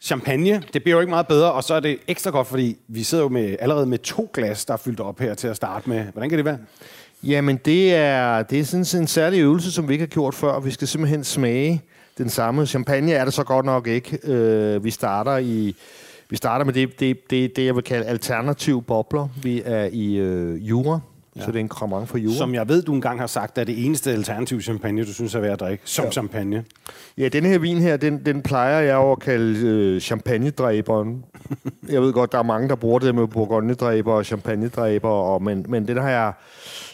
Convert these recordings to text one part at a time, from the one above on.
Champagne, det bliver jo ikke meget bedre, og så er det ekstra godt, fordi vi sidder jo med, allerede med to glas, der er fyldt op her til at starte med. Hvordan kan det være? Jamen, det er, det er sådan en særlig øvelse, som vi ikke har gjort før. Vi skal simpelthen smage den samme. Champagne er det så godt nok ikke. Øh, vi starter i... Vi starter med det, det, det, det, jeg vil kalde alternative bobler. Vi er i øh, Jura, ja. så det er en cremant for Jura. Som jeg ved, du engang har sagt, er det eneste alternative champagne, du synes er værd at drikke, som ja. champagne. Ja, den her vin her, den, den plejer jeg jo at kalde øh, champagnedræberen. jeg ved godt, der er mange, der bruger det med bourgognedræber og champagnedræber, og, men, men den har jeg...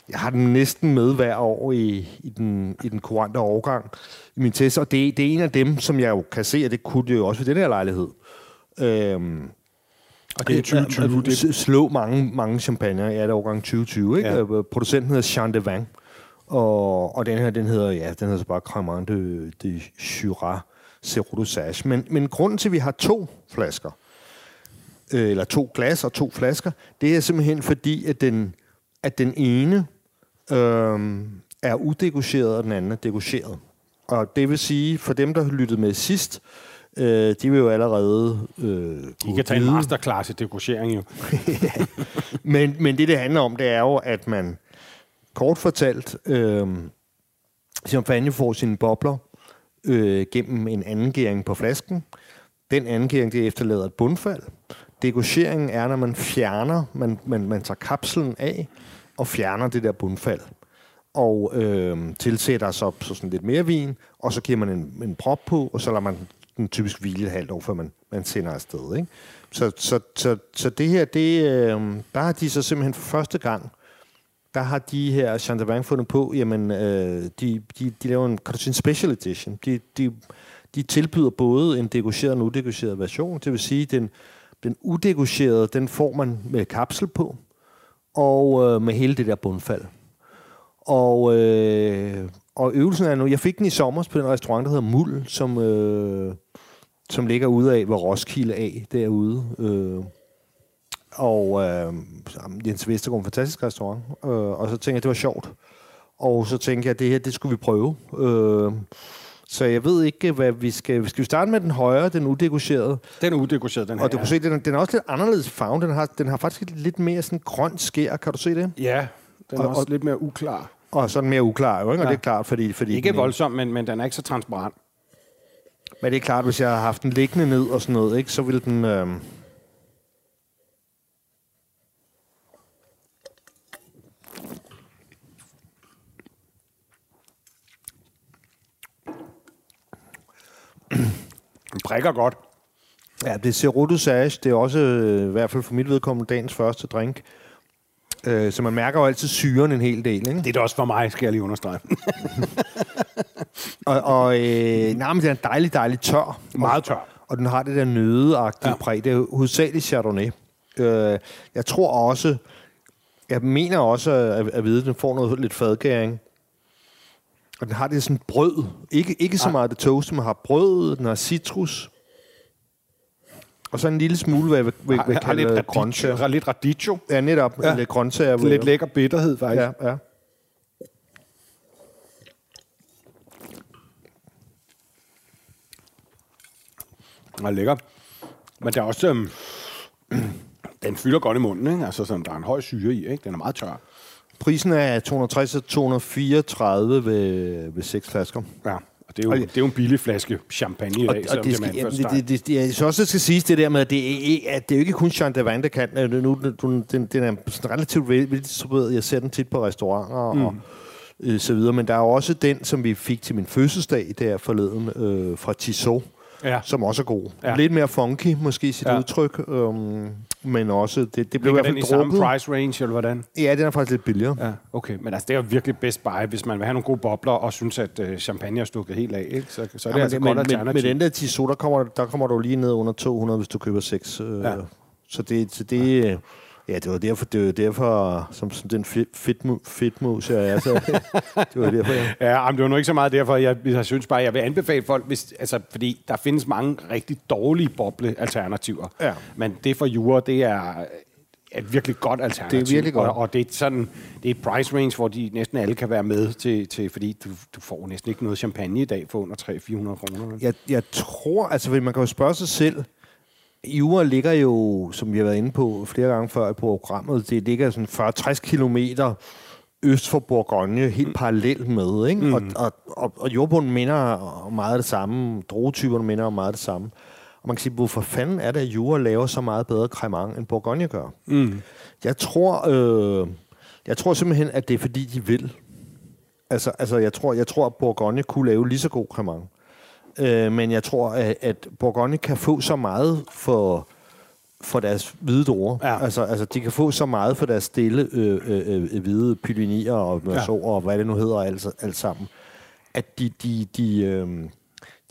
Jeg har den næsten med hver år i, i, den, i den kurante årgang i min test, og det, det er en af dem, som jeg jo kan se, at det kunne det jo også ved den her lejlighed. Øhm, og det er 2020. Det slå mange, mange champagne. Ja, det er årgang 2020. Ikke? Ja. Øh, producenten hedder Jean de Vang. Og, og den her, den hedder, ja, den hedder så bare Cremant de, de Jura Cerro Dosage. Men, men grunden til, at vi har to flasker, øh, eller to glas og to flasker, det er simpelthen fordi, at den, at den ene øh, er udegogeret, og den anden er degogeret. Og det vil sige, for dem, der lyttede med sidst, Øh, de vil jo allerede... Øh, de kan tage en masterclass i degorgering jo. ja. men, men det, det handler om, det er jo, at man kort fortalt, øh, champagne får sine bobler øh, gennem en angering på flasken. Den angering, det efterlader et bundfald. Degorgeringen er, når man fjerner, man, man, man tager kapslen af og fjerner det der bundfald og øh, tilsætter så, så sådan lidt mere vin, og så giver man en, en prop på, og så lader man den typisk hvile et halvt år, før man, man sender afsted. Ikke? Så, så, så, så det her, det, øh, der har de så simpelthen for første gang, der har de her Chandavang fundet på, jamen, øh, de, de, de laver en, kan en special edition. De, de, de tilbyder både en degogeret og en udegogeret version, det vil sige, den, den udegorerede, den får man med kapsel på, og øh, med hele det der bundfald. Og, øh, og øvelsen er nu, jeg fik den i sommer på den restaurant, der hedder Muld, som, øh, som ligger ude af, hvor Roskilde af derude. Øh, og øh, Jens Vestergaard, en fantastisk restaurant. Øh, og så tænkte jeg, det var sjovt. Og så tænkte jeg, at det her, det skulle vi prøve. Øh, så jeg ved ikke, hvad vi skal... Skal vi starte med den højre, den udegorerede? Den er den her. Og du kan se, den, den er også lidt anderledes farve. Den har, den har faktisk lidt mere sådan grønt skær. Kan du se det? Ja, den er og, også og, lidt mere uklar. Og sådan mere uklar, jo, ikke? Ja. Og det er klart, fordi... fordi ikke voldsomt, men, men den er ikke så transparent. Men det er klart, hvis jeg har haft den liggende ned og sådan noget, ikke, så vil den... Øh... Den prikker godt. Ja, det er Cerudo Sage. Det er også, øh, i hvert fald for mit vedkommende, dagens første drink. Øh, så man mærker jo altid syren en hel del, ikke? Det er det også for mig, skal jeg lige understrege. og og øh, nej, men den er dejlig, dejlig tør. Meget tør. Og den har det der nødeagtige ja. præg. Det er hovedsageligt Chardonnay. Øh, jeg tror også, jeg mener også at, at vide, at den får noget lidt fadgæring. Og den har det sådan brød. Ikke, ikke så meget det toast, men har brød, den har citrus. Og så en lille smule, hvad jeg vil, vil, vil kalde lidt grøntsager. Lidt radicchio. Ja, netop. Ja. Lidt grøntsager. Lidt lækker bitterhed, faktisk. Ja, ja. Det er lækker. Men der er også... Øhm, den fylder godt i munden, ikke? Altså, sådan, der er en høj syre i, ikke? Den er meget tør. Prisen er 260 234 ved, ved seks flasker. Ja, Det er jo, det er jo en billig flaske champagne i Og, dag, og selvom det, det, skal, jamen, først det, det, det, jeg synes også, det skal siges det der med, at det, er, at det er jo ikke kun Jean de Vin, der kan. Nu, den, den, den er relativt vel, veldistribueret. Jeg ser den tit på restauranter mm. og øh, så videre. Men der er også den, som vi fik til min fødselsdag der forleden øh, fra Tissot, Ja. som også er god. Ja. Lidt mere funky, måske sit Ja. udtryk. Øh, men også, det, det blev i Ligger hvert den i fald samme price range, eller hvordan? Ja, den er faktisk lidt billigere. Ja, okay. Men altså, det er jo virkelig best buy, hvis man vil have nogle gode bobler, og synes, at øh, champagne er stukket helt af, ikke? Så, så er det Ja, altså men, godt men, med alternativ. den der Tissot, der kommer, der kommer du lige ned under 200, hvis du køber 6. Øh, ja. Så det, så det ja. Ja, det var derfor, det var derfor som, som den fit, fitmu, fitmus, jeg er. Så, det var derfor, ja. Ja, men det var nu ikke så meget derfor. Jeg, jeg synes bare, jeg vil anbefale folk, hvis, altså, fordi der findes mange rigtig dårlige boble-alternativer. Ja. Men det for jure, det er et virkelig godt alternativ. Det er virkelig godt. Og, og det er sådan, det er et price range, hvor de næsten alle kan være med til, til fordi du, du får næsten ikke noget champagne i dag for under 300-400 kroner. Jeg, jeg tror, altså man kan jo spørge sig selv, Jura ligger jo, som vi har været inde på flere gange før i programmet, det ligger sådan 40-60 kilometer øst for Bourgogne, helt mm. parallelt med, ikke? Mm. Og, og, og, og jordbunden minder om meget det samme, druetyperne minder om meget det samme. Og man kan sige, hvorfor fanden er det, at Jura laver så meget bedre cremant, end Bourgogne gør? Mm. Jeg tror, øh, jeg tror simpelthen, at det er fordi, de vil. Altså, altså jeg, tror, jeg tror, at Bourgogne kunne lave lige så god cremant. Øh, men jeg tror, at, at Bourgogne kan få så meget for, for deres hvide druer. Ja. Altså, altså, de kan få så meget for deres stille øh, øh, øh, hvide pylinier og mørsoer og hvad det nu hedder alt, alt sammen, at de, de, de, øh,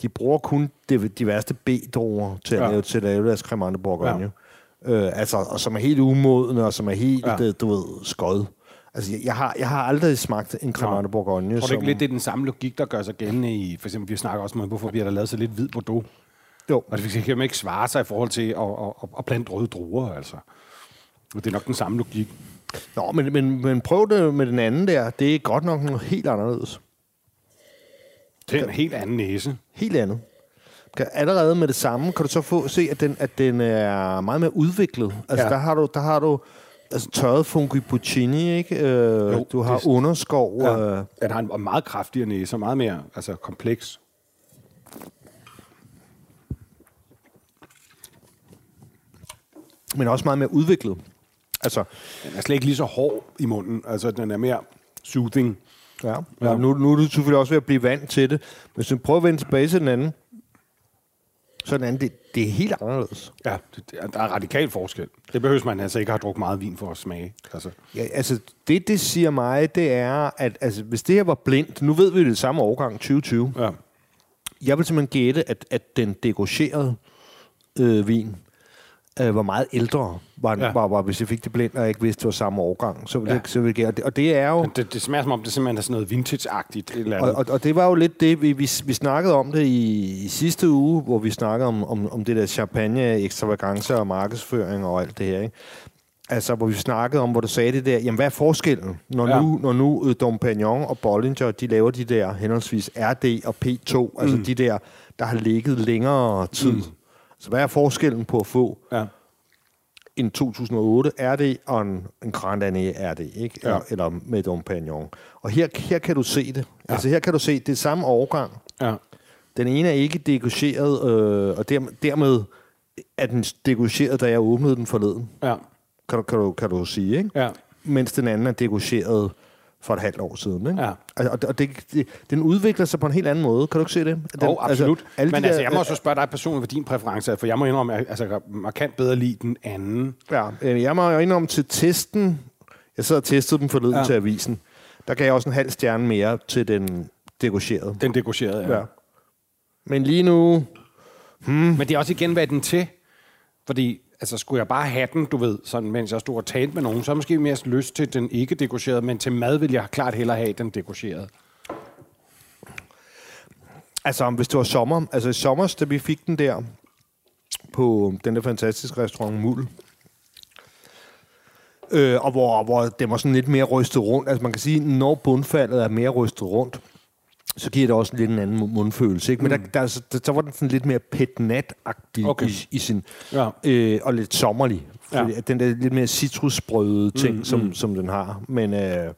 de bruger kun de, de værste B-druer til, at Ja. lave, til at lave deres cremant de Bourgogne. Ja. Øh, altså, og som er helt umodne, og som er helt, Ja. ja. du ved, skod. Altså, jeg, jeg, har, jeg har aldrig smagt en cremant Bourgogne. Tror du som, ikke lidt, det er den samme logik, der gør sig gældende i, for eksempel, vi snakker også om, hvorfor bliver der lavet så lidt hvid Bordeaux? Jo. Og det kan ikke svare sig i forhold til at, at, at, at plante røde druer, altså. Det er nok den samme logik. Nå, men, men, men prøv det med den anden der. Det er godt nok noget helt anderledes. Det er en helt anden næse. Helt andet. Kan, allerede med det samme kan du så få se, at den, at den er meget mere udviklet. Altså, ja. der har du, der har du altså, tørret fungi puccini, ikke? Øh, Jo, du har det- underskov. Ja. Øh, Den har en meget kraftigere næse, meget mere altså, kompleks. men også meget mere udviklet. Altså, Den er slet ikke lige så hård i munden. Altså, den er mere soothing. ja. Ja. ja. Nu, nu er du selvfølgelig også ved at blive vant til det. Men hvis du prøver at vende tilbage til den anden, så den anden, det, det er helt anderledes. Ja, det, er- der er radikal forskel. Det behøver man altså ikke have drukket meget vin for at smage. Altså, Ja, altså, det, det siger mig, det er, at altså, hvis det her var blindt, nu ved vi det det samme årgang, 2020, ja. jeg vil simpelthen gætte, at, at den degocherede øh, vin øh, var meget ældre, var, Ja. var, var, hvis jeg fik det blindt, og ikke vidste, det var samme årgang. Så Ja. jeg, så ville gætte. Og det er jo... Det, det smager som om, det simpelthen er sådan noget vintage-agtigt. Eller Og, andet. og, og det var jo lidt det, vi, vi, vi snakkede om det i, i sidste uge, hvor vi snakkede om, om, om det der champagne, ekstravagance og markedsføring og alt det her. Ikke? Altså, hvor vi snakkede om, hvor du sagde det der, jamen hvad er forskellen, når Ja. nu, når nu øh, Dom Pignon og Bollinger, de laver de der henholdsvis RD og P2, mm. altså de der, der har ligget længere tid. Mm. Så hvad er forskellen på at få ja. en 2008 RD og en, en Grand Année RD, ikke? Ja. Eller, eller med Dom Pignon. Og her, her kan du se det. Ja. Altså her kan du se, det er samme årgang. ja. Den ene er ikke degageret, øh, og dermed, dermed er den degageret, da jeg åbnede den forleden. ja. Kan du, kan du, kan du sige, ikke? ja. Mens den anden er degageret for et halvt år siden, ikke? Ja. Altså, Og, og det, det, den udvikler sig på en helt anden måde. Kan du ikke se det? Den, oh, absolut. alle Altså, Men de altså, jeg må også spørge dig personligt, hvad din præference er, for jeg må indrømme, at altså, markant bedre lide den anden. Ja, øh, jeg må jo indrømme til testen. Jeg sad og testede dem forleden Ja. til avisen. Der gav jeg også en halv stjerne mere til den degocherede. Den degocherede, ja. Ja. Men lige nu... Men det er også igen, hvad er den til? Fordi, altså, skulle jeg bare have den, du ved, sådan, mens jeg stod og talte med nogen, så er måske mere lyst til den ikke degocherede, men til mad vil jeg klart hellere have den degocherede. Altså, hvis det var sommer... Altså, i sommer, da vi fik den der på den der fantastiske restaurant Mul, øh, og hvor, hvor den var sådan lidt mere rystet rundt. Altså, man kan sige, når bundfaldet er mere rystet rundt, så giver det også lidt en anden mu- mundfølelse. Ikke? Men mm. der, der, der, der var den sådan lidt mere petnat-agtig Okay. i, i sin... Ja. Øh, og lidt sommerlig. Fordi, ja. Den der lidt mere citrusbrøde ting, mm, som, mm. som den har. Men... Øh,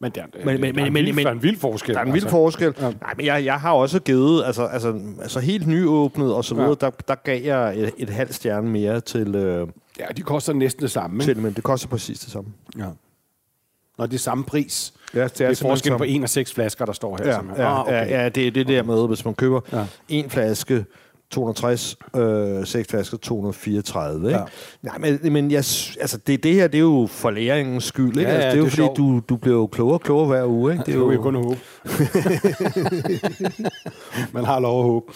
Men der, Men- men, men- der, er en vild, men- der er en vild forskel. Der er en vild forskel. Ja. Nej, men jeg, jeg har også givet, altså, altså, altså helt nyåbnet og så videre, ja. Der, der gav jeg et, et halvt stjerne mere til, øh, Ja, de koster næsten det samme. Til, men det koster præcis det samme. Ja. Når det er samme pris. Ja, det Det er, forskel på samme. en af seks flasker, der står her. Ja, simpelthen. ja, Ah, okay. ja, ja, det er det der med, hvis man køber ja. En flaske 260, øh, seks flasker 234, ikke? Ja. Nej, men, men jeg, altså, det, det her, det er jo for læringens skyld, ikke? Ja, altså, ja, det er jo det er fordi, du, du bliver jo klogere og klogere hver uge, ikke? Det er jo kun at håbe. Man har lov at håbe.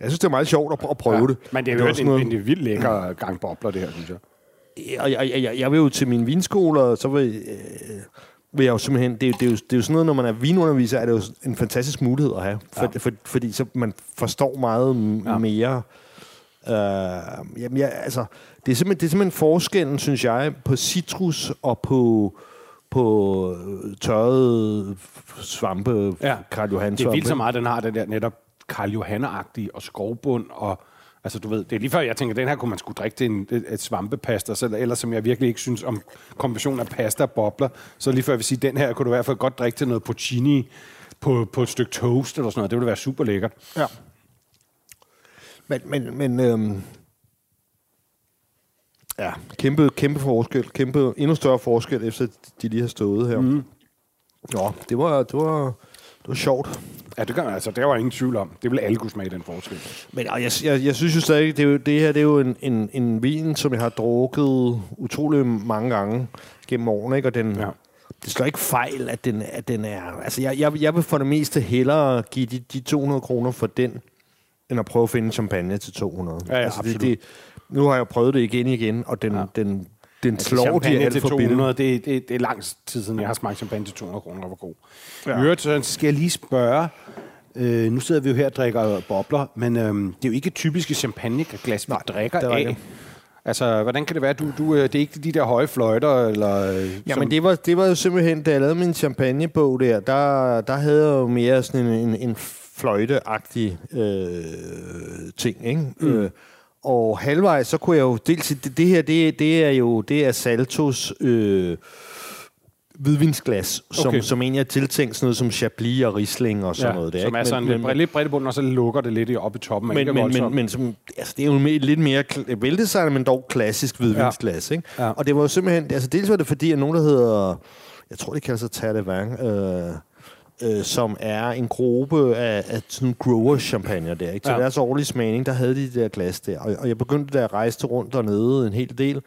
Jeg synes, det er meget sjovt at, at prøve ja. det. Men det er er jo også en, noget- en, en vildt lækker gang bobler, det her, synes jeg. Og jeg, jeg, jeg, vil jo til mine vinskoler, så vil, øh, vil jeg jo simpelthen... Det, er jo- det, er jo, det er jo sådan noget, når man er vinunderviser, er det jo en fantastisk mulighed at have. For, ja. for, fordi så man forstår meget ja. Ja. mere... Øh, jamen, jeg, altså, det, er simpelthen, det er simpelthen forskellen, synes jeg, på citrus og på på øh, tørrede svampe, Ja. Karl Johan Det er vildt så meget, den har den der netop Karl Johanna-agtige og skovbund og Altså, du ved, det er lige før, jeg tænker, den her kunne man skulle drikke til en, et, et svampepasta, så ellers som jeg virkelig ikke synes om kombinationen af pasta og bobler, så lige før jeg vil sige, den her kunne du i hvert fald godt drikke til noget porcini på, på et stykke toast eller sådan noget. Det ville være super lækkert. Ja. Men, men, men øhm, ja, kæmpe, kæmpe forskel, kæmpe, endnu større forskel, efter de lige har stået her. Mm. Nå, det var, det var, det var sjovt. Ja, det gør altså, det var ingen tvivl om. Det vil alle kunne smage den forskel. Men og jeg, jeg, jeg synes jo stadig, det, er jo, det her det er jo en, en, en vin, som jeg har drukket utrolig mange gange gennem årene, ikke? og den, ja. Det slår ikke fejl, at den, at den er... Altså, jeg, jeg, jeg vil for det meste hellere give de, de 200 kroner for den, end at prøve at finde champagne til 200. Ja, ja, altså, det, det, nu har jeg prøvet det igen igen, og den, ja. den, den Altså, slår de champagne alt til for billigt. 200, det, det, det er lang tid siden, jeg har smagt champagne til 200 kroner, der var god. Ja. I øvrigt, så skal jeg lige spørge, øh, nu sidder vi jo her og drikker bobler, men øh, det er jo ikke typiske champagneglas, vi Nej, drikker det er af. rigtigt. Altså, hvordan kan det være, du, du, øh, det er ikke de der høje fløjter, eller... øh, Ja, som- men det var, det var jo simpelthen, da jeg lavede min champagnebog der, der, der havde jeg jo mere sådan en, en, en fløjteagtig øh, ting, ikke? Mm. Øh, og halvvejs, så kunne jeg jo dels sige, det, det her, det, det er jo, det er Saltos øh, hvidvinsglas, som, okay. Som egentlig er tiltænkt sådan noget som Chablis og Riesling og sådan ja, noget der. som ikke? er sådan men, lidt, men, lidt bredt bunden, og så lukker det lidt op i toppen. men, men, men, men som, altså, det er jo mere, lidt mere veldesignet, men dog klassisk hvidvinsglas. Ikke? Ja. Og det var jo simpelthen, altså dels var det fordi, at nogen, der hedder, jeg tror, det kalder sig Tadevang, øh, øh, som er en gruppe af, af sådan grower champagne der. Ikke? Til Ja. deres årlige smagning, der havde de de der glas der. Og, og jeg begyndte da at rejse rundt dernede en hel del.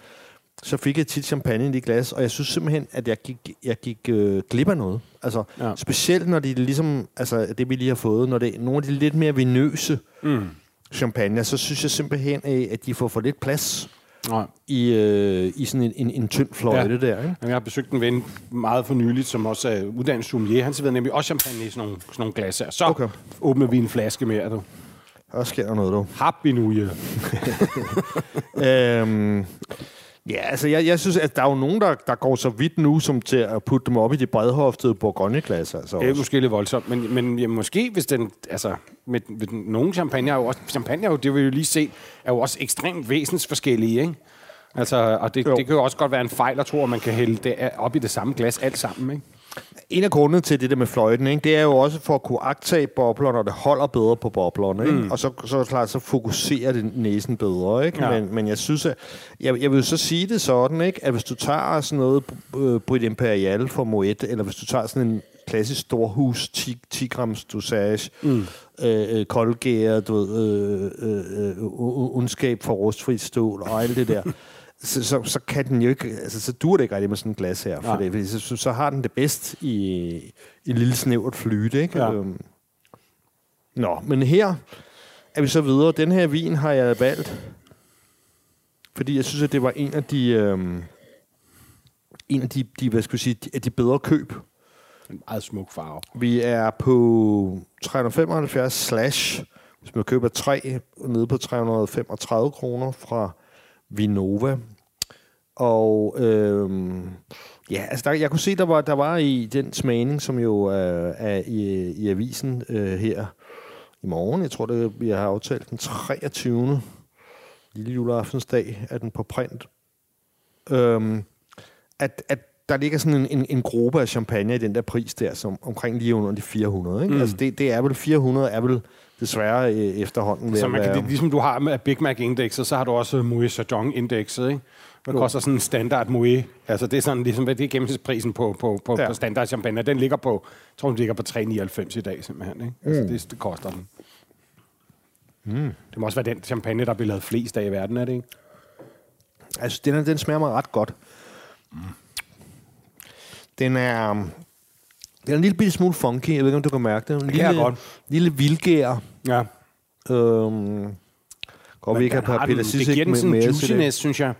Så fik jeg tit champagne i de glas, og jeg synes simpelthen, at jeg gik, jeg gik øh, glip af noget. Altså, ja. Specielt når de ligesom, altså det vi lige har fået, når det nogle af de lidt mere vinøse Mm. champagne, så synes jeg simpelthen, øh, at de får for lidt plads Nej. i, øh, i sådan en, en, en tynd fløjte ja. Der. Ikke? Jamen, Jeg har besøgt en ven meget for nyligt, som også er uddannet sommelier. Han serverede nemlig også champagne i sådan nogle, sådan nogle glas her. Så okay. åbner vi en flaske mere, du. Der sker der noget, du. Happy New Year. øhm, ja, altså jeg, jeg synes, at der er jo nogen, der, der går så vidt nu, som til at putte dem op i de bredhoftede bourgogne-glas. Altså Det er også. måske lidt voldsomt, men, men ja, måske hvis den, altså, med, med nogle champagne er jo også, champagne er jo, det vil vi jo lige se, er jo også ekstremt væsensforskellige, ikke? Altså, og det, Jo. det kan jo også godt være en fejl at tro, at man kan hælde det af- op i det samme glas alt sammen, ikke? En af grundene til det der med fløjten, ikke, det er jo også for at kunne agtage bobler, når det holder bedre på boblerne. Ikke? Mm. Og så, så, klart, så fokuserer det næsen bedre. Ikke? Ja. Men, men jeg synes, at jeg, jeg vil så sige det sådan, ikke, at hvis du tager sådan noget øh, Brit Imperial for Moet, eller hvis du tager sådan en klassisk storhus 10, 10 grams dosage, mm. øh, øh, koldgæret, du ved, øh, øh, øh, ondskab for rustfri stål og alt det der, så, så, så kan den jo ikke, altså så dur det ikke rigtig med sådan en glas her, for det, fordi så, så, har den det bedst i, i et lille snævert flyte, ikke? Ja. Øhm. Nå, men her er vi så videre. Den her vin har jeg valgt, fordi jeg synes, at det var en af de, øhm, en af de, de, hvad skal jeg sige, de, de bedre køb. En meget smuk farve. Vi er på 375 slash, hvis man køber tre, nede på 335 kroner fra Vinova. Og øh, ja, altså der, jeg kunne se, der var, der var i den smagning, som jo øh, er i, i avisen øh, her i morgen. Jeg tror, det, jeg har aftalt den 23. lille juleaftensdag, er den på print. Øh, at, at der ligger sådan en, en, en gruppe af champagne i den der pris der, som omkring lige under de 400. Ikke? Mm. Altså det, det er vel, 400 er vel desværre øh, efterhånden Så man kan, det, ligesom du har med Big Mac-indekset, så har du også Moët Chandon-indekset, ikke? Hvad Jo. koster sådan en standard Moët? Altså det er sådan ligesom, hvad det er gennemsnitsprisen på, på, på, Ja. på standard champagne. Den ligger på, jeg tror, den ligger på 3,99 i dag simpelthen, ikke? Altså det, det koster den. Mm. Det må også være den champagne, der bliver lavet flest af i verden, er det ikke? Altså, den, er- den smager mig ret godt. Den er... um, Den er en lille bitte smule funky. Jeg ved ikke, om du kan mærke det. En lille, godt. lille vildgær. Ja. Øhm, går vi ikke den have har Peter den, det Sissek giver den med, sådan en med juiciness, synes jeg.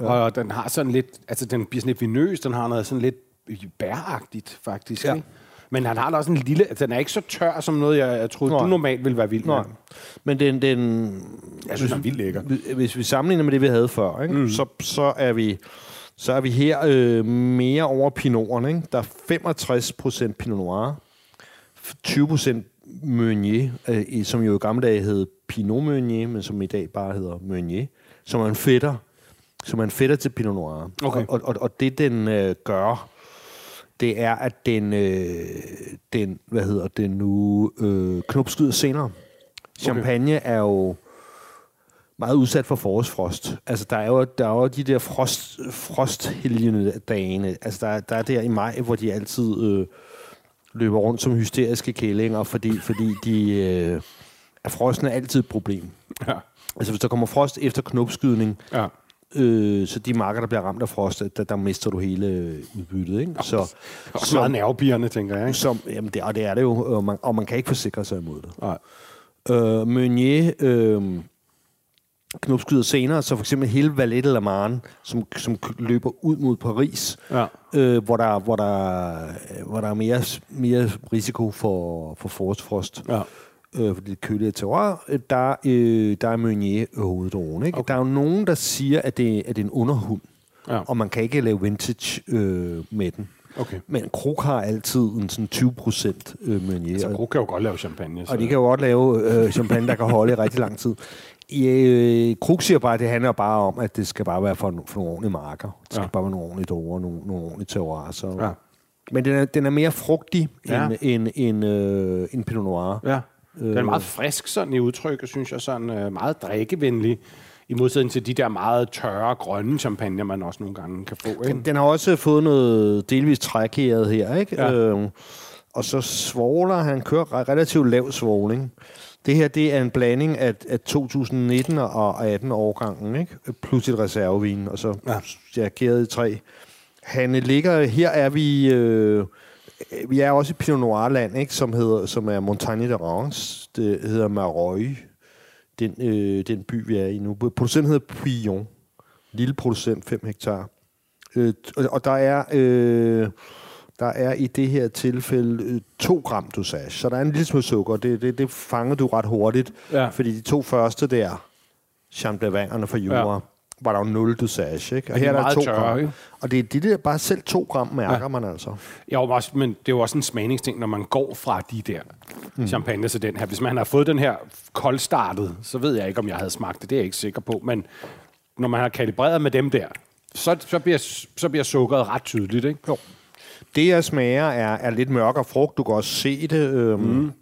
Ja. Og den har sådan lidt, altså den bliver sådan lidt vinøs, den har noget sådan lidt bæragtigt, faktisk. Ja. Ikke? Men han har da også en lille, altså den er ikke så tør som noget, jeg, jeg troede, Nej. du normalt ville være vild med. Nej. Men den, den, Jeg synes, den er vildt lækker. hvis vi sammenligner med det, vi havde før, ikke? Mm. Så, så, er vi, så er vi her øh, mere over pinoterne. Ikke? Der er 65 procent Pinot Noir, 20 procent Meunier, øh, som jo i gamle dage hed Pinot Meunier, men som i dag bare hedder Meunier, som er en fætter, som er en fætter til Pinot Noir. Okay. Og, og, og det, den øh, gør, det er, at den, øh, den hvad hedder det nu, øh, knopskyder senere. Champagne er jo meget udsat for forårsfrost. Altså, der er jo, der er jo de der frost, frosthelgende dagene. Altså, der, der er der i maj, hvor de altid øh, løber rundt som hysteriske kællinger, fordi, fordi de, øh, er frosten er altid et problem. Ja. Altså, hvis der kommer frost efter knopskydning, ja. øh, så de marker, der bliver ramt af frost, der, der mister du hele øh, udbyttet, ikke? Så, Og så meget nervepirrende, tænker jeg. Ikke? som, jamen det, og det er det jo, og man, og man kan ikke forsikre sig imod det. Nej. Øh, Meunier øh, knopskyder senere, så for eksempel hele Valais de la Marne, som, som løber ud mod Paris, Ja. øh, hvor, der, hvor, der, hvor der er mere, mere risiko for, for forårsfrost. Ja. Øh, fordi det kølige terror, øh, der, øh, der er Meunier hoveddrogen. Ikke? Okay. Der er jo nogen, der siger, at det, at det er en underhund, Ja. og man kan ikke lave vintage øh, med den. Okay. Men Krug har altid en sådan 20 procent øh, Meunier. Så og- Krug kan jo godt lave champagne. Så. og de kan jo godt lave øh, champagne, der kan holde i rigtig lang tid. I, øh, Krug siger bare, at det handler bare om, at det skal bare være for, for nogle ordentlige marker. Det skal Ja. bare være nogle ordentlige druer, nogle, nogle ordentlige terroir. Så. Ja. Men den er, den er mere frugtig Ja. end, end, end, øh, end Pinot Noir. Ja. Den er Øh. meget frisk sådan i udtrykket, synes jeg. Sådan øh, meget drikkevenlig. I modsætning til de der meget tørre, grønne champagne, man også nogle gange kan få. Ikke? Den, den har også fået noget delvis trækæret her, ikke? Ja. Øh, og så svogler, han kører re- relativt lav svogling. Det her, det er en blanding af, af 2019 og 18 årgangen, ikke? Plus et reservevin, og så Ja. gæret i tre. Han ligger, her er vi, øh, vi er også i Pinot Noir-land, ikke? Som, hedder, som er Montagne de Rance. Det hedder Marøy, den, øh, den by, vi er i nu. Producenten hedder Puyon. Lille producent, 5 hektar. Øh, og, og der er... Øh, der er i det her tilfælde øh, 2 gram dosage, så der er en lille smule sukker. Det, det, det fanger du ret hurtigt, Ja. fordi de to første der, Champlainerne fra Jura, Ja. var der jo 0 dosage. Ikke? Og her er er der meget 2 tørre, gram. ikke? Og det er de der, bare selv 2 gram mærker Ja. man altså. Jo, men det er jo også en smagningsting, når man går fra de der mm. champagne til den her. Hvis man har fået den her koldstartet, så ved jeg ikke, om jeg havde smagt det. Det er jeg ikke sikker på. Men når man har kalibreret med dem der, så, så, bliver, så bliver sukkeret ret tydeligt, ikke? Jo. Det, jeg smager, er, er lidt mørkere frugt. Du kan også se det. Øhm, mm.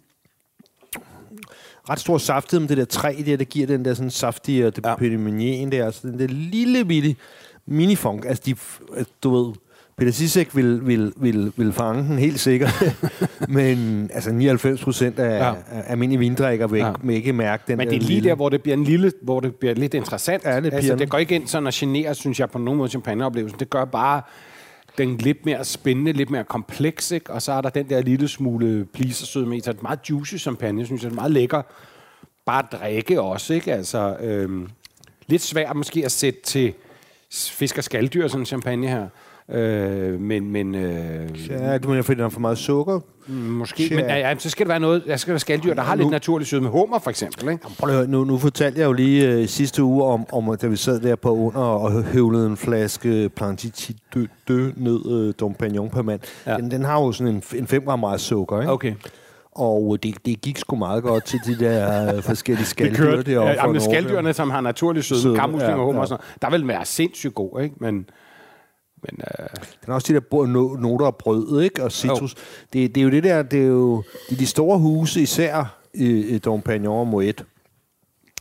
Ret stor saftighed med det der træ der, der giver den der sådan saftige og det Ja. meunier der. Så den der lille bitte minifunk. Altså, de, altså, du ved, Peter Sissek vil, vil, vil, vil fange den helt sikkert. Men altså 99 procent af, Ja. af almindelige vindrikker vil, Ja. ja. vil ikke mærke den Men det er lige lille- der, hvor det bliver en lille, hvor det bliver lidt interessant. Ja, lidt altså, det går ikke ind sådan at genere, synes jeg, på nogen måde champagneoplevelsen. Det gør bare den lidt mere spændende, lidt mere kompleks, ikke? Og så er der den der lille smule pleasersød med. Så det er meget juicy champagne, synes jeg. Det er meget lækker. Bare at drikke også, ikke? Altså, øhm, lidt svært måske at sætte til fisk og skalddyr, sådan en champagne her. Øh, men, men øh, Ja, du mener, fordi der er for meget sukker? måske. Tja. Men ja, ja, så skal det være noget, der skal være skalddyr, der har lidt naturlig sødme. Hummer for eksempel, ikke? Prøv at høre, nu, nu fortalte jeg jo lige øh, sidste uge om, om, da vi sad der på under og høvlede en flaske Plantici dø, dø ned øh, Dom Pignon per mand. Ja. Ja. Den, den har jo sådan en, en 5 gram meget sukker, ikke? Okay. Og det, det gik sgu meget godt til de der øh, forskellige skalddyr deroppe. Ja, men skaldyrene, som har naturlig sødme, Sødme, kammusling ja, og hummer ja. og sådan noget, der vil være sindssygt god, ikke? Men, Men øh, Den har også de der no, noter af brød, ikke? Og citrus. Det, det, er jo det der, det er jo det er de store huse, især i, i Dom Pignon og Moet.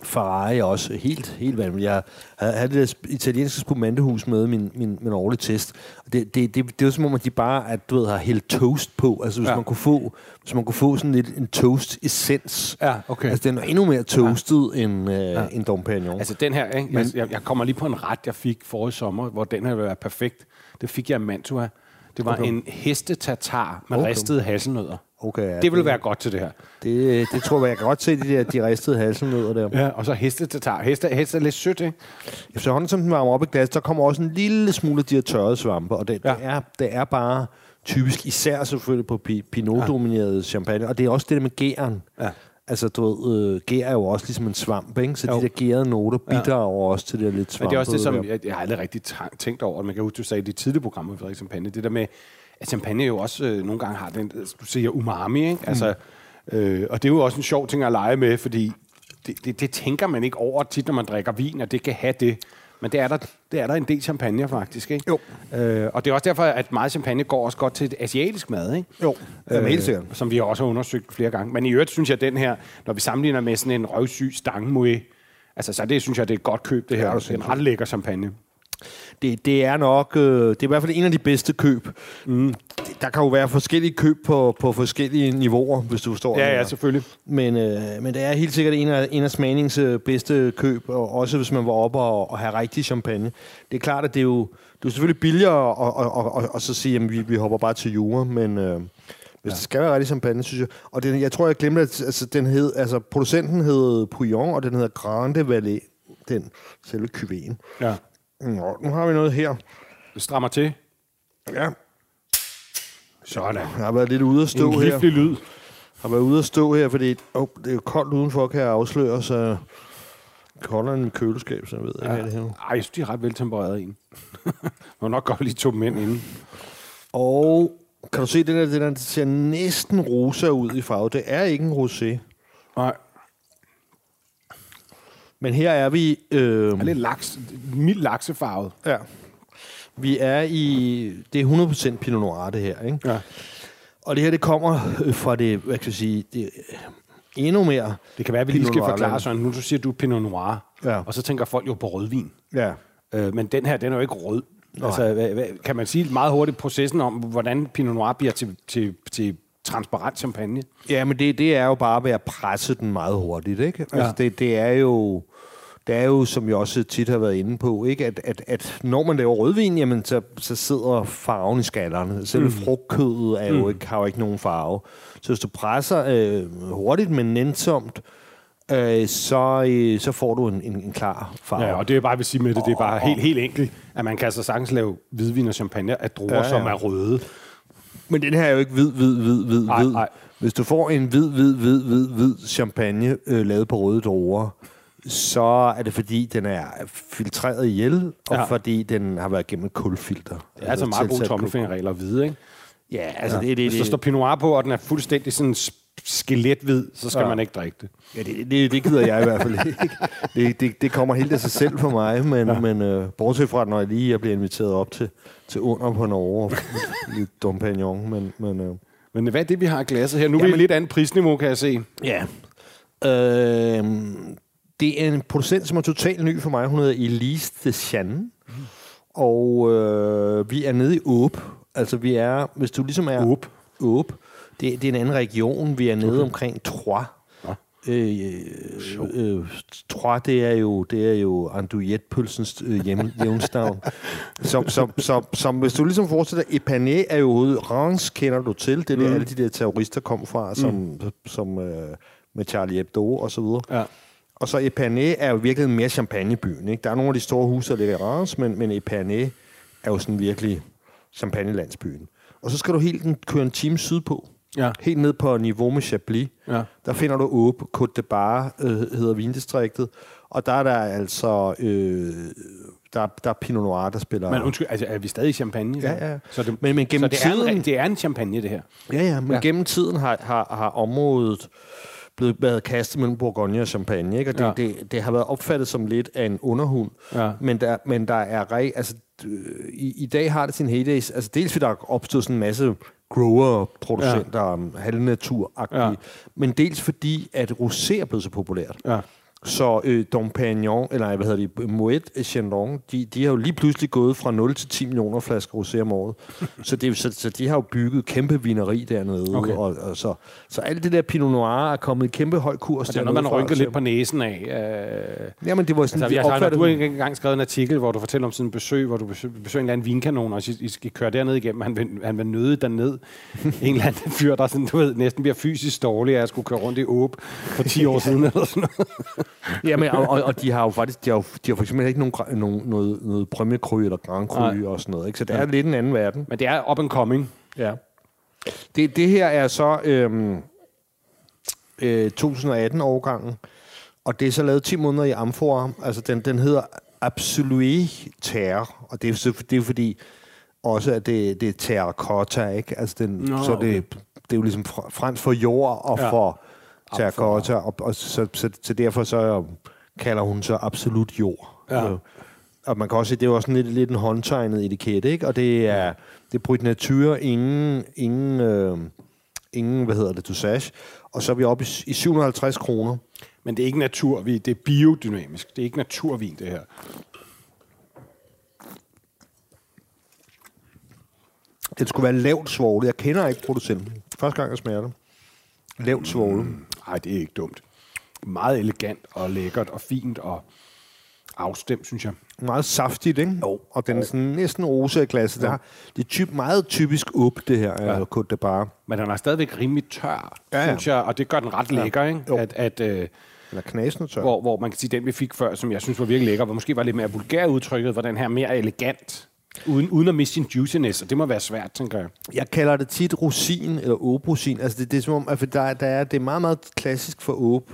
Ferrari er også helt, helt vanvittigt. Jeg havde, havde det der italienske spumantehus med min, min, min årlige test. Det, det, det, det er jo som om, at de bare at, du ved, har hældt toast på. Altså hvis, Ja. man kunne få, hvis man kunne få sådan lidt en toast-essens. Ja, okay. Altså den er endnu mere toastet ja. end, øh, ja. end Dom Pignon. altså den her, ikke? Men- Jeg, jeg kommer lige på en ret, jeg fik forrige sommer, hvor den her ville være perfekt. Det fik jeg i Mantua. Det var Okay. en hestetatar med Okay. ristede hasselnødder. okay, ja, det ville være godt til det her. Det, det tror jeg, jeg kan godt se, de der de ristede halsenødder der. Ja, og så hestetatar. Heste, heste er lidt sødt, ikke? Efterhånden som den varmer op i glas, der kommer også en lille smule af de her tørrede svampe, og det, ja. Ja. det, er, det er bare typisk, især selvfølgelig på pi- Pinot-domineret champagne, og det er også det der med gæren. Ja. Altså, du ved, øh, gær er jo også ligesom en svamp, ikke? Så Jo. de der gærede noter bidrager ja. også til det der lidt Men svampe. det er også det, som jeg, jeg har aldrig rigtig tænkt over. Man kan huske, du sagde i de tidlige programmer med Frederik Champagne. Det der med, at champagne jo også øh, nogle gange har den, du siger umami, ikke? Altså, øh, og det er jo også en sjov ting at lege med, fordi det, det, det tænker man ikke over tit, når man drikker vin, at det kan have det. Men det er der, det er der en del champagne faktisk, ikke? Jo. Øh, og det er også derfor, at meget champagne går også godt til et asiatisk mad, ikke? Jo, jamen, helt sikkert. Som vi også har undersøgt flere gange. Men i øvrigt synes jeg, at den her, når vi sammenligner med sådan en røvsyg stangmouet, altså så det synes jeg, det er et godt køb, det her. Ja, det er en ret lækker champagne. Det, det er nok, øh, det er i hvert fald en af de bedste køb. Mm. Der kan jo være forskellige køb på, på forskellige niveauer, hvis du forstår. Ja, ja, selvfølgelig. Men, øh, men det er helt sikkert en af, en af smagningens øh, bedste køb, og også hvis man var oppe og, og have rigtig champagne. Det er klart, at det er jo, det er selvfølgelig billigere at, at, at, at, at så sige, at vi, vi hopper bare til jura, men øh, hvis ja. det skal være rigtig champagne, synes jeg. Og den, jeg tror, jeg glemte, at altså, den hed, altså, producenten hed Pouillon, og den hedder Grande Vallée, den selve kyvéen. Ja. Nå, nu har vi noget her. Det strammer til. Ja, Sådan. jeg har været lidt ude at stå En her. livlig lyd. har været ude at stå her, fordi oh, det er jo koldt udenfor, kan jeg afsløre, så koldere end køleskab, så jeg ved ikke, hvad det her. Ej, jeg synes, de er ret veltempererede en. Man nok godt lige to dem ind inden. Og kan du se, den der, den der det ser næsten rosa ud i farve. Det er ikke en rosé. Nej, Men her er vi... Øh, er lidt laks, mild laksefarvet. ja. Vi er i... Det er 100% Pinot Noir, det her, ikke? Ja. Og det her, det kommer øh, fra det, hvad kan jeg sige, det, øh, endnu mere... Det kan være, at vi lige skal forklare. Søren. Nu du siger du Pinot Noir, Ja. og så tænker folk jo på rødvin. Ja. Øh, men den her, den er jo ikke rød. Altså, hvad, hvad, kan man sige meget hurtigt processen om, hvordan Pinot Noir bliver til, til, til transparent champagne? Ja, men det, det er jo bare ved at presse den meget hurtigt, ikke? Ja. Altså, det, det er jo... Det er jo, som jeg også tit har været inde på, ikke? At, at, at når man laver rødvin, jamen, så, så sidder farven i skallerne. Selve mm. frugtkødet er jo Mm. ikke, har jo ikke nogen farve. Så hvis du presser øh, hurtigt, men nænsomt, øh, så, øh, så får du en, en, en klar farve. Ja, og det er bare, jeg vil sige med det, det er bare helt, helt enkelt, at man kan altså sagtens lave hvidvin og champagne af druer, Ja, ja, ja. ja. som er røde. Men den her er jo ikke hvid, hvid, hvid, hvid, Nej, hvid. nej. Hvis du får en hvid, hvid, hvid, hvid, hvid champagne øh, lavet på røde druer, så er det fordi, den er filtreret ihjel, og Ja. fordi den har været gennem et kulfilter. Det er altså meget gode tommelfingerregler at vide, ikke? Ja, altså ja. det, det, Hvis der står Pinot Noir på, og den er fuldstændig sådan skelethvid, så skal Ja. man ikke drikke det. ja, det, det, det gider jeg i hvert fald ikke. Det, det, det kommer helt af sig selv for mig, men, ja. men øh, bortset fra, når jeg lige jeg bliver inviteret op til, til under på Norge, lidt Pignon, men, men øh, Men hvad er det, vi har i glasset her? Nu er vi Jamen- lidt andet prisniveau, kan jeg se. Ja. Øh, det er en producent, som er totalt ny for mig. Hun hedder Elise de Chan. Mm. Og øh, vi er nede i Åb. Altså vi er, hvis du ligesom er... Åb. Åb. Det, det er en anden region. Vi er nede okay. omkring Troyes. Øh, øh, øh, Troyes, det er jo, det er jo andouilletpølsens øh, hjemstavn. som, som, som, som, hvis du ligesom forestiller dig, Epernay er jo hovedet, Reims kender du til, det er. Mm. alle de der terrorister kom fra, som, mm. som øh, med Charlie Hebdo og så videre. Ja. Og så Epernay er jo virkelig mere champagnebyen. Ikke? Der er nogle af de store huse, der ligger i Reims, men, men Epernay er jo sådan virkelig champagnelandsbyen. Og så skal du helt den, køre en time sydpå. Ja. Helt ned på niveau med Chablis. Ja. Der finder du Åbe, Côte de Bar, øh, hedder vindistriktet. Og der er der altså... Øh, der, der er Pinot Noir, der spiller... Men undskyld, altså, er vi stadig i champagne? Ja, ja. Så det, Men- men gennem så det, er tiden- en, det er en champagne, det her. Ja, ja, men. Ja. gennem tiden har, har, har området blevet været kastet mellem Bourgogne og Champagne, ikke? og det, Ja. det, det har været opfattet som lidt af en underhund. Ja. Men, der, men der er re, altså, i, i dag har det sin heydays. Altså dels fordi der er opstået sådan en masse grower-producenter, ja. halvnaturagtige, ja. men dels fordi, at rosé er blevet så populært. Ja. Så øh, Dom Pignon, eller hvad hedder det, Moet Chandon, de, de har jo lige pludselig gået fra 0 til 10 millioner flasker rosé om året. så, det, så, så de har jo bygget kæmpe vineri dernede. Okay. Og, og så, så alt det der Pinot Noir er kommet i kæmpe høj kurs. Det er noget, man har rynket lidt på næsen af. Øh, Jamen, det var sådan, Altså, jeg har, du har engang skrevet en artikel, hvor du fortæller om sådan en besøg, hvor du besøger, besøger en eller anden vinkanon, og I, I skal køre derned igennem. Han vil, han vil nøde derned. en eller anden fyr, der sådan, du ved, næsten bliver fysisk dårlig at skulle køre rundt i åb for 10 år siden. Eller sådan noget. Jamen, og, og, og, de har jo faktisk, de har, jo, de har for eksempel ikke nogen, nogen, noget, noget Cru eller Grand Cru Nej. og sådan noget. Ikke? Så det er lidt en anden verden. Men det er up and coming. Ja. Det, det her er så øhm, øh, 2018-årgangen, og det er så lavet 10 måneder i amfora. Altså, den, den hedder Absolue Terre, og det er, så, det er fordi også, at det, det er terracotta, ikke? Altså, den, Nå, så det, okay. det er jo ligesom fr- fransk for jord og Ja. ja. for terracotta, og, og så, så, så derfor så kalder hun så absolut jord. Ja. Øh, og man kan også se, det er jo også lidt, lidt en håndtegnet etiket, ikke? Og det er, det er Brut Nature, ingen, ingen, øh, ingen, hvad hedder det, dosage. Og så er vi oppe i, i 750 kroner. Men det er ikke naturvin, det er biodynamisk. Det er ikke naturvin, det her. Den skulle være lavt svovlet. Jeg kender ikke producenten. Første gang, jeg smager det. Lavt svovlet. Mm. Nej, det er ikke dumt. Meget elegant og lækkert og fint og afstemt, synes jeg. Meget saftigt, ikke? Jo. Og den er sådan næsten rosa i glasset. Der. Det er typ, meget typisk up, det her, Ja. ja. Côte de Bar. Men den er stadigvæk rimelig tør, ja, Ja, ja. ja. synes jeg, og det gør den ret lækker, ikke? Jo. At, at, øh, Den er knasende tør. hvor, hvor man kan sige, den vi fik før, som jeg synes var virkelig lækker, hvor måske var lidt mere vulgær udtrykket, var den her mere elegant, uden, uden at miste sin juiciness, og det må være svært, tænker jeg. Jeg kalder det tit rosin eller åbrosin. Altså det, det er som om, at der, der er, det er meget, meget klassisk for åb.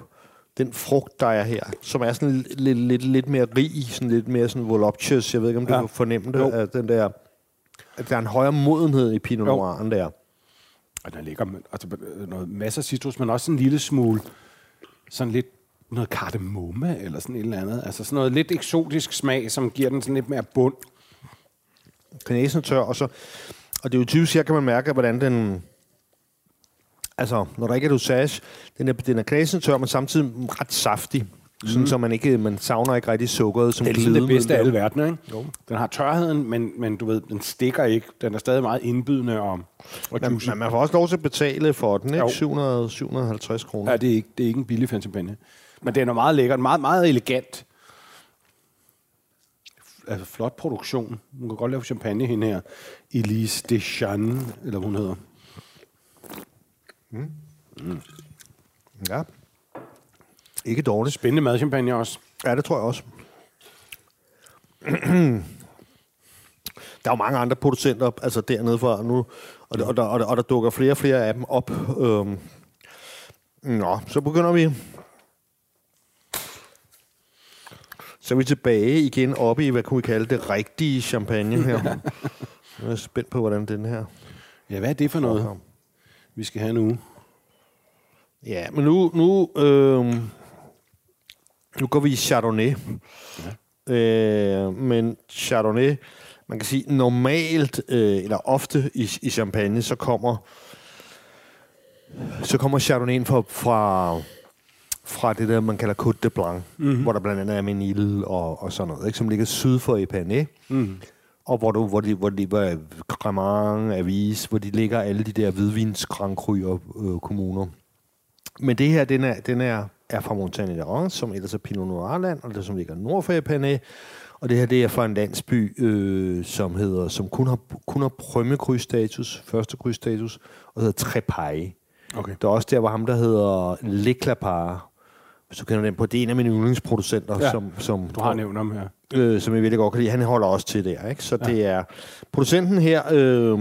Den frugt, der er her, som er sådan lidt, lidt, lidt mere rig, sådan lidt mere sådan voluptuous. Jeg ved ikke, om du Ja. kan fornemme det. Jo. At den der, at der er en højere modenhed i Pinot. Noir, der. Og er lækker, men, altså, noget, masser af citrus, men også en lille smule, sådan lidt noget kardemomme, eller sådan et eller andet. Altså sådan noget lidt eksotisk smag, som giver den sådan lidt mere bund. Kanæsen tør, og så... Og det er jo typisk, her kan man mærke, hvordan den... Altså, når der ikke er dosage, den er, den er knæsen tør, men samtidig ret saftig. Mm. Sådan, så man ikke man savner ikke rigtig sukkeret som Det er ligesom det bedste af alle verdener, ikke? Jo. Den har tørheden, men, men du ved, den stikker ikke. Den er stadig meget indbydende og, og Men, men man får også lov til at betale for den, ikke? Jo. 700, 750 kroner. Ja, det er ikke, det er ikke en billig champagne. Men den er meget lækker, meget, meget elegant. Altså flot produktion. Hun kan godt lave champagne, hende her. Elise Deschanne, eller hvad hun hedder. Ja. Ikke dårligt. Spændende madchampagne også. Ja, det tror jeg også. Der er jo mange andre producenter altså dernede fra nu, og, der, og, der, og, der, og der dukker flere og flere af dem op. Øhm. Nå, så begynder vi. Så er vi tilbage igen oppe i, hvad kunne vi kalde det, rigtige champagne her. Jeg er spændt på, hvordan den her... Ja, hvad er det for noget, vi skal have nu? Ja, men nu, nu, øh, nu går vi i Chardonnay. Ja. Øh, men Chardonnay, man kan sige, normalt, øh, eller ofte i, i champagne, så kommer så kommer Chardonnayen fra, fra, fra det der, man kalder Côte de Blanc, mm-hmm. hvor der blandt andet er Menil og, og sådan noget, ikke, som ligger syd for Epernay. Mm. Og hvor, du, hvor de, hvor de hvor Cremant, Avis, hvor de ligger alle de der hvidvins Grand Cru øh, kommuner. Men det her, den er, den er, er fra Montagne de Rance, som ellers er Pinot Noir-land, og det som ligger nord for Epernay. Og det her, det er fra en landsby, øh, som hedder, som kun har, kun har Premier Cru-status, første Cru-status, og hedder Trepaille. Okay. Det er også der, hvor ham, der hedder Le Clapare, hvis du kender den på, det er en af mine yndlingsproducenter, Ja, som, som, Du har nævnt ham her. øh, som jeg virkelig godt kan lide. Han holder også til der, ikke? Så ja. det er... Producenten her øh,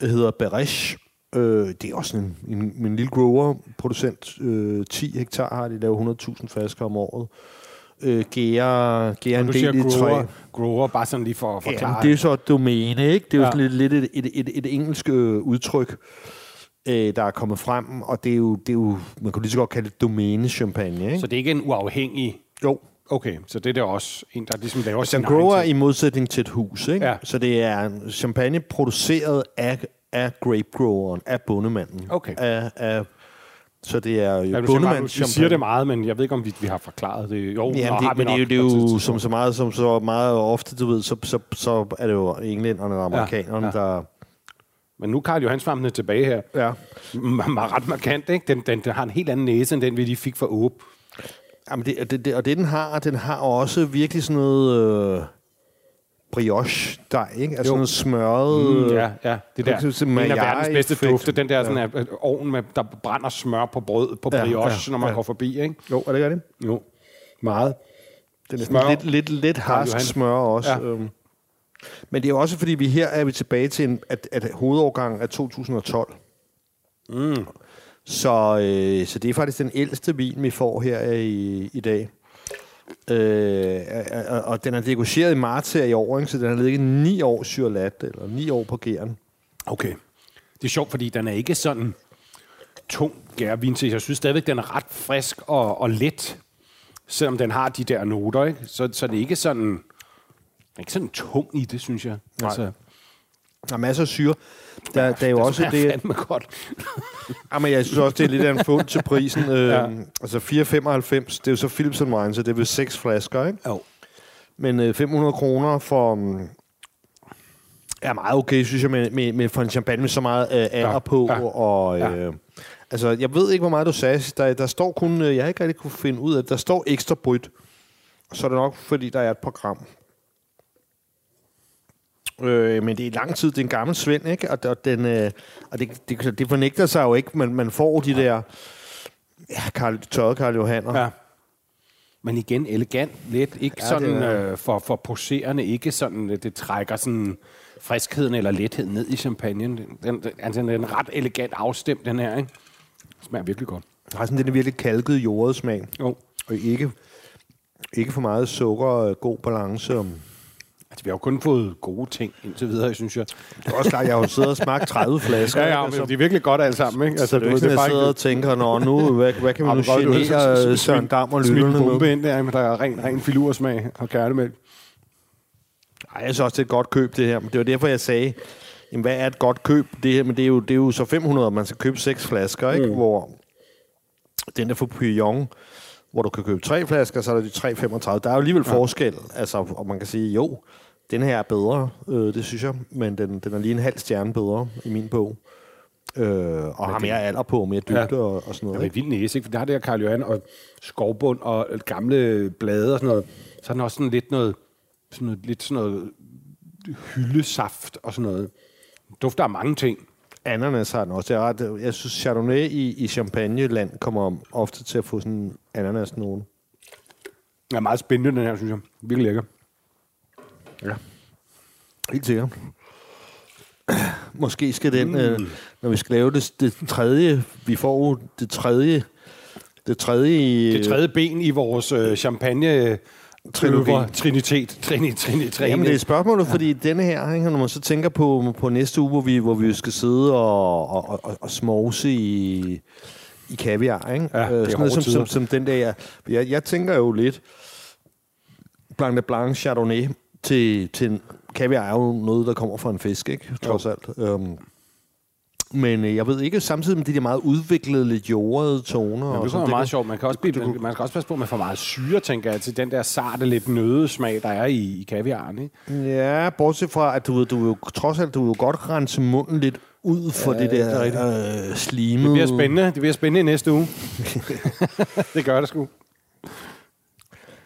hedder Beresh. Øh, det er også en, en, en lille grower-producent. Øh, 10 hektar har de, laver 100.000 flasker om året. Øh, gærer, gærer en del siger i grower, træ. grower, bare sådan lige for at forklare. Ja, det er så et domæne, ikke? Det er jo Ja. sådan lidt, lidt et, et, et, et engelsk øh, udtryk. Øh, der er kommet frem, og det er jo, det er jo man kunne lige så godt kalde det domæne-champagne, ikke? Så det er ikke en uafhængig... jo, Okay, så det er der også en, der ligesom laver sin grower i modsætning til et hus, ikke? Ja. Så det er champagne produceret af, af grape groweren, af bondemanden. Okay. Af, af, så det er jo Ja, bondemands du siger det meget, men jeg ved ikke, om vi, vi har forklaret det. Jo, Ja, har det, vi men det, er jo, det er jo som så meget, som så meget ofte, du ved, så, så, så er det jo englænderne og amerikanerne, ja. der... Men nu er Karl Johansvampene tilbage her. Ja. M- ret markant, ikke? Den, den, den har en helt anden næse, end den, vi lige fik fra Åb. Jamen det, det, det, og det, den har, den har også virkelig sådan noget øh, brioche dej, ikke? Altså Jo. noget smørret... Mm, øh, ja, ja. Det der. sådan En af verdens bedste effekt. dufte. Den der sådan, ja. ovn, med, der brænder smør på brød, på Ja, brioche, ja, når man ja. går forbi, ikke? Jo, er det ikke det? Jo. Meget. Det er Smør. lidt, lidt, lidt harsk smør også. Ja. Ja. Øhm. Men det er jo også, fordi vi her er vi tilbage til, en, at, at hovedårgangen er 2012. Mm. Så, øh, så det er faktisk den ældste vin, vi får her i, i dag. Øh, og, og den er negocieret i marts her i år, ikke? så den har ligget 9 år syrlat, eller 9 år på gæren. Okay. Det er sjovt, fordi den er ikke sådan tung gærvin til. Jeg synes stadigvæk, den er ret frisk og, og let, selvom den har de der noter. Ikke? Så, så det er ikke sådan, er ikke sådan tung i det, synes jeg. Nej. Altså, Der er masser af syre. Der, der er jo også smager det... fandme godt. Jamen, jeg synes også, det er lidt af en fund til prisen. Øh, Ja. Altså 4,95, det er jo så Philips Wine, så det er vel seks flasker, ikke? Jo. Men øh, 500 kroner for... Um, er meget okay, synes jeg, med, med, med for en champagne med så meget øh, alder Ja, ja, på. ja, Ja, og, øh, ja. Altså, jeg ved ikke, hvor meget du sagde. Der, der står kun... Øh, jeg har ikke rigtig kunne finde ud af det. Der står ekstra bryt. Så er det nok, fordi der er et program. Øh, men det er lang tid. Det er en gammel svend, ikke? Og, og, den, øh, og det, det, det fornægter sig jo ikke. Man, man får de der... Ja, Karl, tørrede Karl Johanner. Ja. Men igen, elegant, let, ikke ja, sådan det er- øh, for, for poserende, ikke sådan, øh, det trækker sådan friskheden eller letheden ned i champagnen. Den, den, altså, den er en ret elegant afstemt, den her, ikke? Smager virkelig godt. Der har sådan den virkelig kalket jordet smag. Jo. Og ikke, ikke for meget sukker og god balance. Og Altså, vi har jo kun fået gode ting indtil videre, synes jeg. Det er også klart, jeg har jo siddet og smagt 30 flasker. ikke? Altså, det er virkelig godt alle sammen, ikke? så det er ikke jeg sidder og tænker, Nå, nu, hvad, hvad kan vi nu genere Søren Dam og lytterne lytterne bombe med? ind der, men der er ren, ren filursmag og kærnemælk. Ej, jeg synes også, det er et godt køb, det her. Men det var derfor, jeg sagde, jamen, hvad er et godt køb? Det her, men det er jo, det er jo så 500, man skal købe seks flasker, ikke? Mm. Hvor den der for Pyong, hvor du kan købe tre flasker, så er der de 3,35. Der er jo alligevel ja. forskel, altså, og man kan sige, jo, den her er bedre, øh, det synes jeg, men den, den er lige en halv stjerne bedre i min bog. Øh, og har mere alder på, mere dybde Ja. ja. og, og sådan noget. er Ikke? vild næse, ikke? For der har det her Karl Johan og skovbund og gamle blade og sådan noget. Så er den også sådan lidt noget, sådan noget, lidt sådan noget hyldesaft og sådan noget. Dufter af mange ting. Ananas har den også. Jeg, er ret, jeg synes, Chardonnay i, i Champagne-land kommer ofte til at få sådan en ananas nogen. Den er meget spændende, den her, synes jeg. Virkelig lækker. Ja. Helt sikkert. Måske skal den, mm. øh, når vi skal lave det, det tredje, vi får det tredje, det tredje. Det tredje ben i vores øh, champagne Trilogi. Trinitet. Trini, trini, trini. Jamen, det er spørgsmålet, ja. fordi denne her, ikke, når man så tænker på, på næste uge, hvor vi, hvor vi skal sidde og, og, og, og smovse i, i kaviar, ikke? Ja, er sådan noget som, som, som den der. Jeg, jeg tænker jo lidt, Blanc de Blanc Chardonnay til, til en, kaviar er jo noget, der kommer fra en fisk, ikke? Trods alt. Um, men øh, jeg ved ikke, samtidig med de der meget udviklede, lidt jordede toner. Ja, og det sådan, er meget sjovt. Man kan, også blive, man, man skal også passe på, man får meget syre, tænker jeg, til den der sarte, lidt nøde smag, der er i, i kaviaren. Ikke? Ja, bortset fra, at du, du jo, trods alt, du jo godt rense munden lidt ud for ja, det det er der rigtigt. øh, slimede. Det bliver spændende. Det bliver spændende i næste uge. det gør det sgu.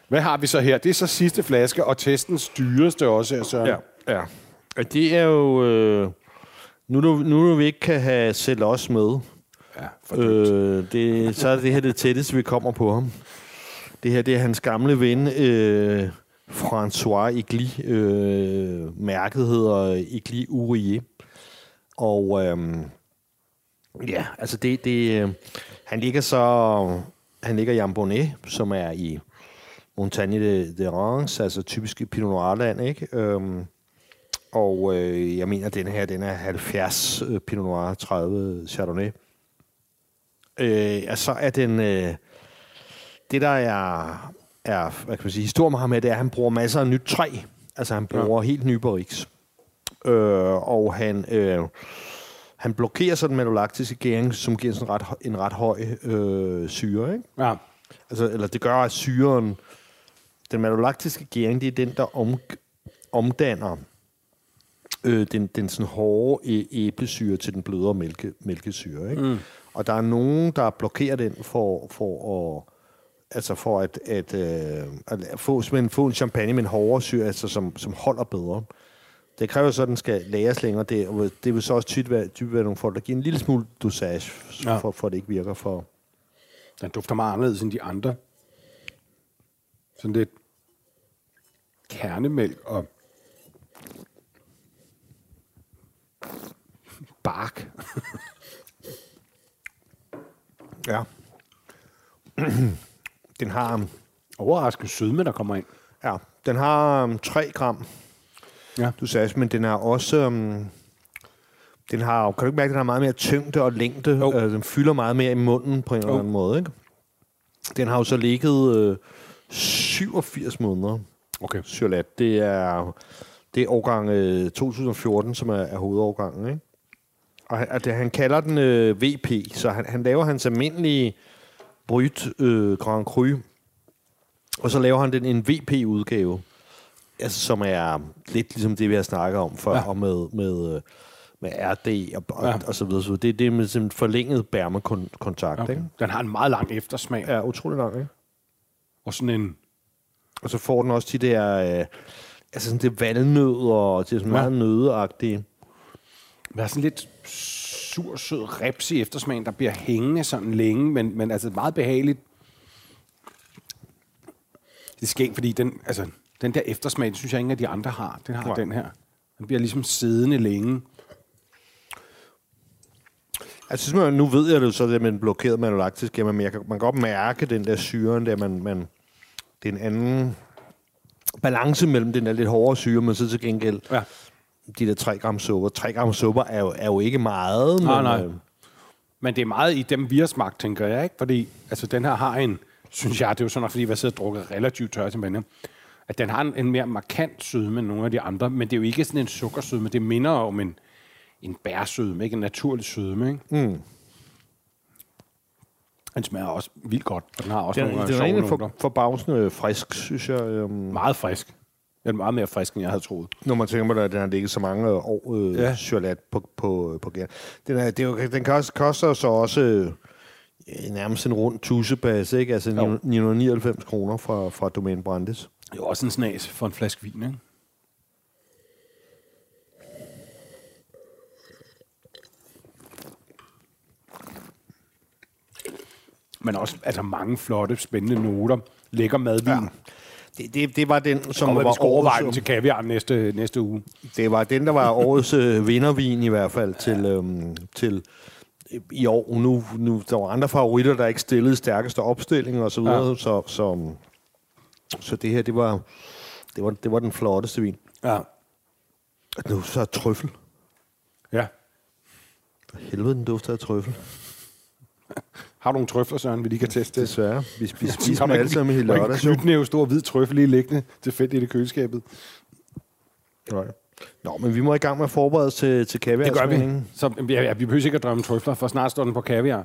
Hvad har vi så her? Det er så sidste flaske, og testens dyreste også her, Søren. Ja, ja. Og det er jo... Øh, nu, nu, nu vi ikke kan have selv os med, ja for øh, det, så er det her det tætteste, vi kommer på ham. Det her, det er hans gamle ven, øh, François Igli. Øh, mærket hedder Igli Urier. Og øhm, ja, altså det, det øh, han ligger så, han ligger i Ambonnet, som er i Montagne de, de Reims, altså typisk i Pinot Noir-land, ikke? Øhm, Og øh, jeg mener, at den her, den er 70 øh, Pinot Noir, 30 Chardonnay. Øh, og så er den... Øh, det, der er, er hvad kan man sige, historien med ham her, det er, at han bruger masser af nyt træ. Altså, han bruger ja. helt nye barriques. Øh, og han... Øh, han blokerer så den malolaktiske gæring, som giver sådan ret, en ret høj øh, syre. Ikke? Ja. Altså, eller det gør, at syren... Den malolaktiske gæring, det er den, der om, omdanner øh, den, den sådan hårde æblesyre til den blødere mælke, mælkesyre. Ikke? Mm. Og der er nogen, der blokerer den for, for at altså for at, at, øh, at få, få en champagne med en hårdere syre, altså som, som holder bedre. Det kræver så, at den skal læres længere. Det, det vil så også typisk være, typisk være nogle folk, der giver en lille smule dosage, Ja. for, for at det ikke virker for... Den dufter meget anderledes end de andre. Sådan lidt kernemælk og bark. Ja. den har, um, Overraskende sødme, der kommer ind. ja, den har um, 3 gram Ja. dosage, men den er også... Um, den har, kan du ikke mærke, at den har meget mere tyngde og længde? Jo. Øh, den fylder meget mere i munden på en eller Jo. anden måde, ikke? Den har jo så ligget øh, 87 måneder. Okay. Cholat. Det er, det er årgang øh, 2014, som er, er hovedårgangen. Ikke? Og han, det, han kalder den øh, VP, så han, han laver hans almindelige Bryt øh, Grand Cru, og så laver han den en VP-udgave, altså, som er lidt ligesom det, vi har snakket om før, Ja. og med, med, øh, med RD og, og, Ja. og så videre. Så det, det er med sådan forlænget bærmekontakt. okay. Ikke? Den har en meget lang eftersmag. Ja. Ja, utrolig lang, ikke? Og sådan en... Og så får den også de der, øh, altså sådan det valnød, og det er sådan Ja. meget nødeagtige. Er sådan lidt sur, sød reps i eftersmagen, der bliver hængende sådan længe, men, men altså meget behageligt. Det er skægt, fordi den, altså, den der eftersmag, det synes jeg ingen af de andre har. Den har Nej. den her. Den bliver ligesom siddende længe. Altså, man, nu ved jeg det jo så, det med den blokerede malolaktisk, jamen, men jeg kan, man kan godt mærke den der syren, der man, man, det er en anden balance mellem den der lidt hårdere syre, men så til gengæld Ja. De der 3 gram sukker. 3 gram sukker er jo, er jo ikke meget, Nej, men, nej. øh, Men det er meget i dem, vi har smagt, tænker jeg, ikke? Fordi altså, den her har en, synes jeg, det er jo sådan fordi vi har siddet og drukket relativt tør champagne, at den har en, en mere markant sødme end nogle af de andre, men det er jo ikke sådan en sukkersødme, det minder om en, en bærsødme, ikke en naturlig sødme, ikke? Mm. Den smager også vildt godt, og den har også den, nogle den er egentlig for, forbavsende frisk, synes jeg. Øhm, Meget frisk. Den er meget mere frisk, end jeg havde troet. når man tænker på, at den har ligget så mange år øh, Ja. cholat på, på, på gær. Den, er, det er jo, den koster, koster så også øh, nærmest en rund tussebase, ikke? Altså Jo. 999 kroner fra, fra Domaine Brandes. Det er jo også en snas for en flaske vin, ikke? Men også altså mange flotte, spændende noter. Lækker madvin. Ja. Det, det, det var den, som var vi skal overveje den årets, til kaviar næste, næste uge. det var den, der var årets øh, vindervin i hvert fald til, øhm, til øh, i år. Nu, nu, der var andre favoritter, der ikke stillede stærkeste opstilling og så videre, ja. så, så, så det her, det var, det var, det var den flotteste vin. Ja. Nu så er trøffel. ja. For helvede, den dufter af trøffel. Har du nogle trøfler, Søren, vi lige kan teste? Desværre. Vi, spiser har dem alle sammen i kan lørdags. ikke jo. stor hvid trøffel lige liggende tilfældigt i køleskabet. Nej. Nå, men vi må i gang med at forberede os til, til kaviar. Det gør vi. Så ja, ja, vi behøver ikke at drømme trøfler, for snart står den på kaviar.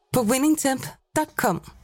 på winningtemp.com.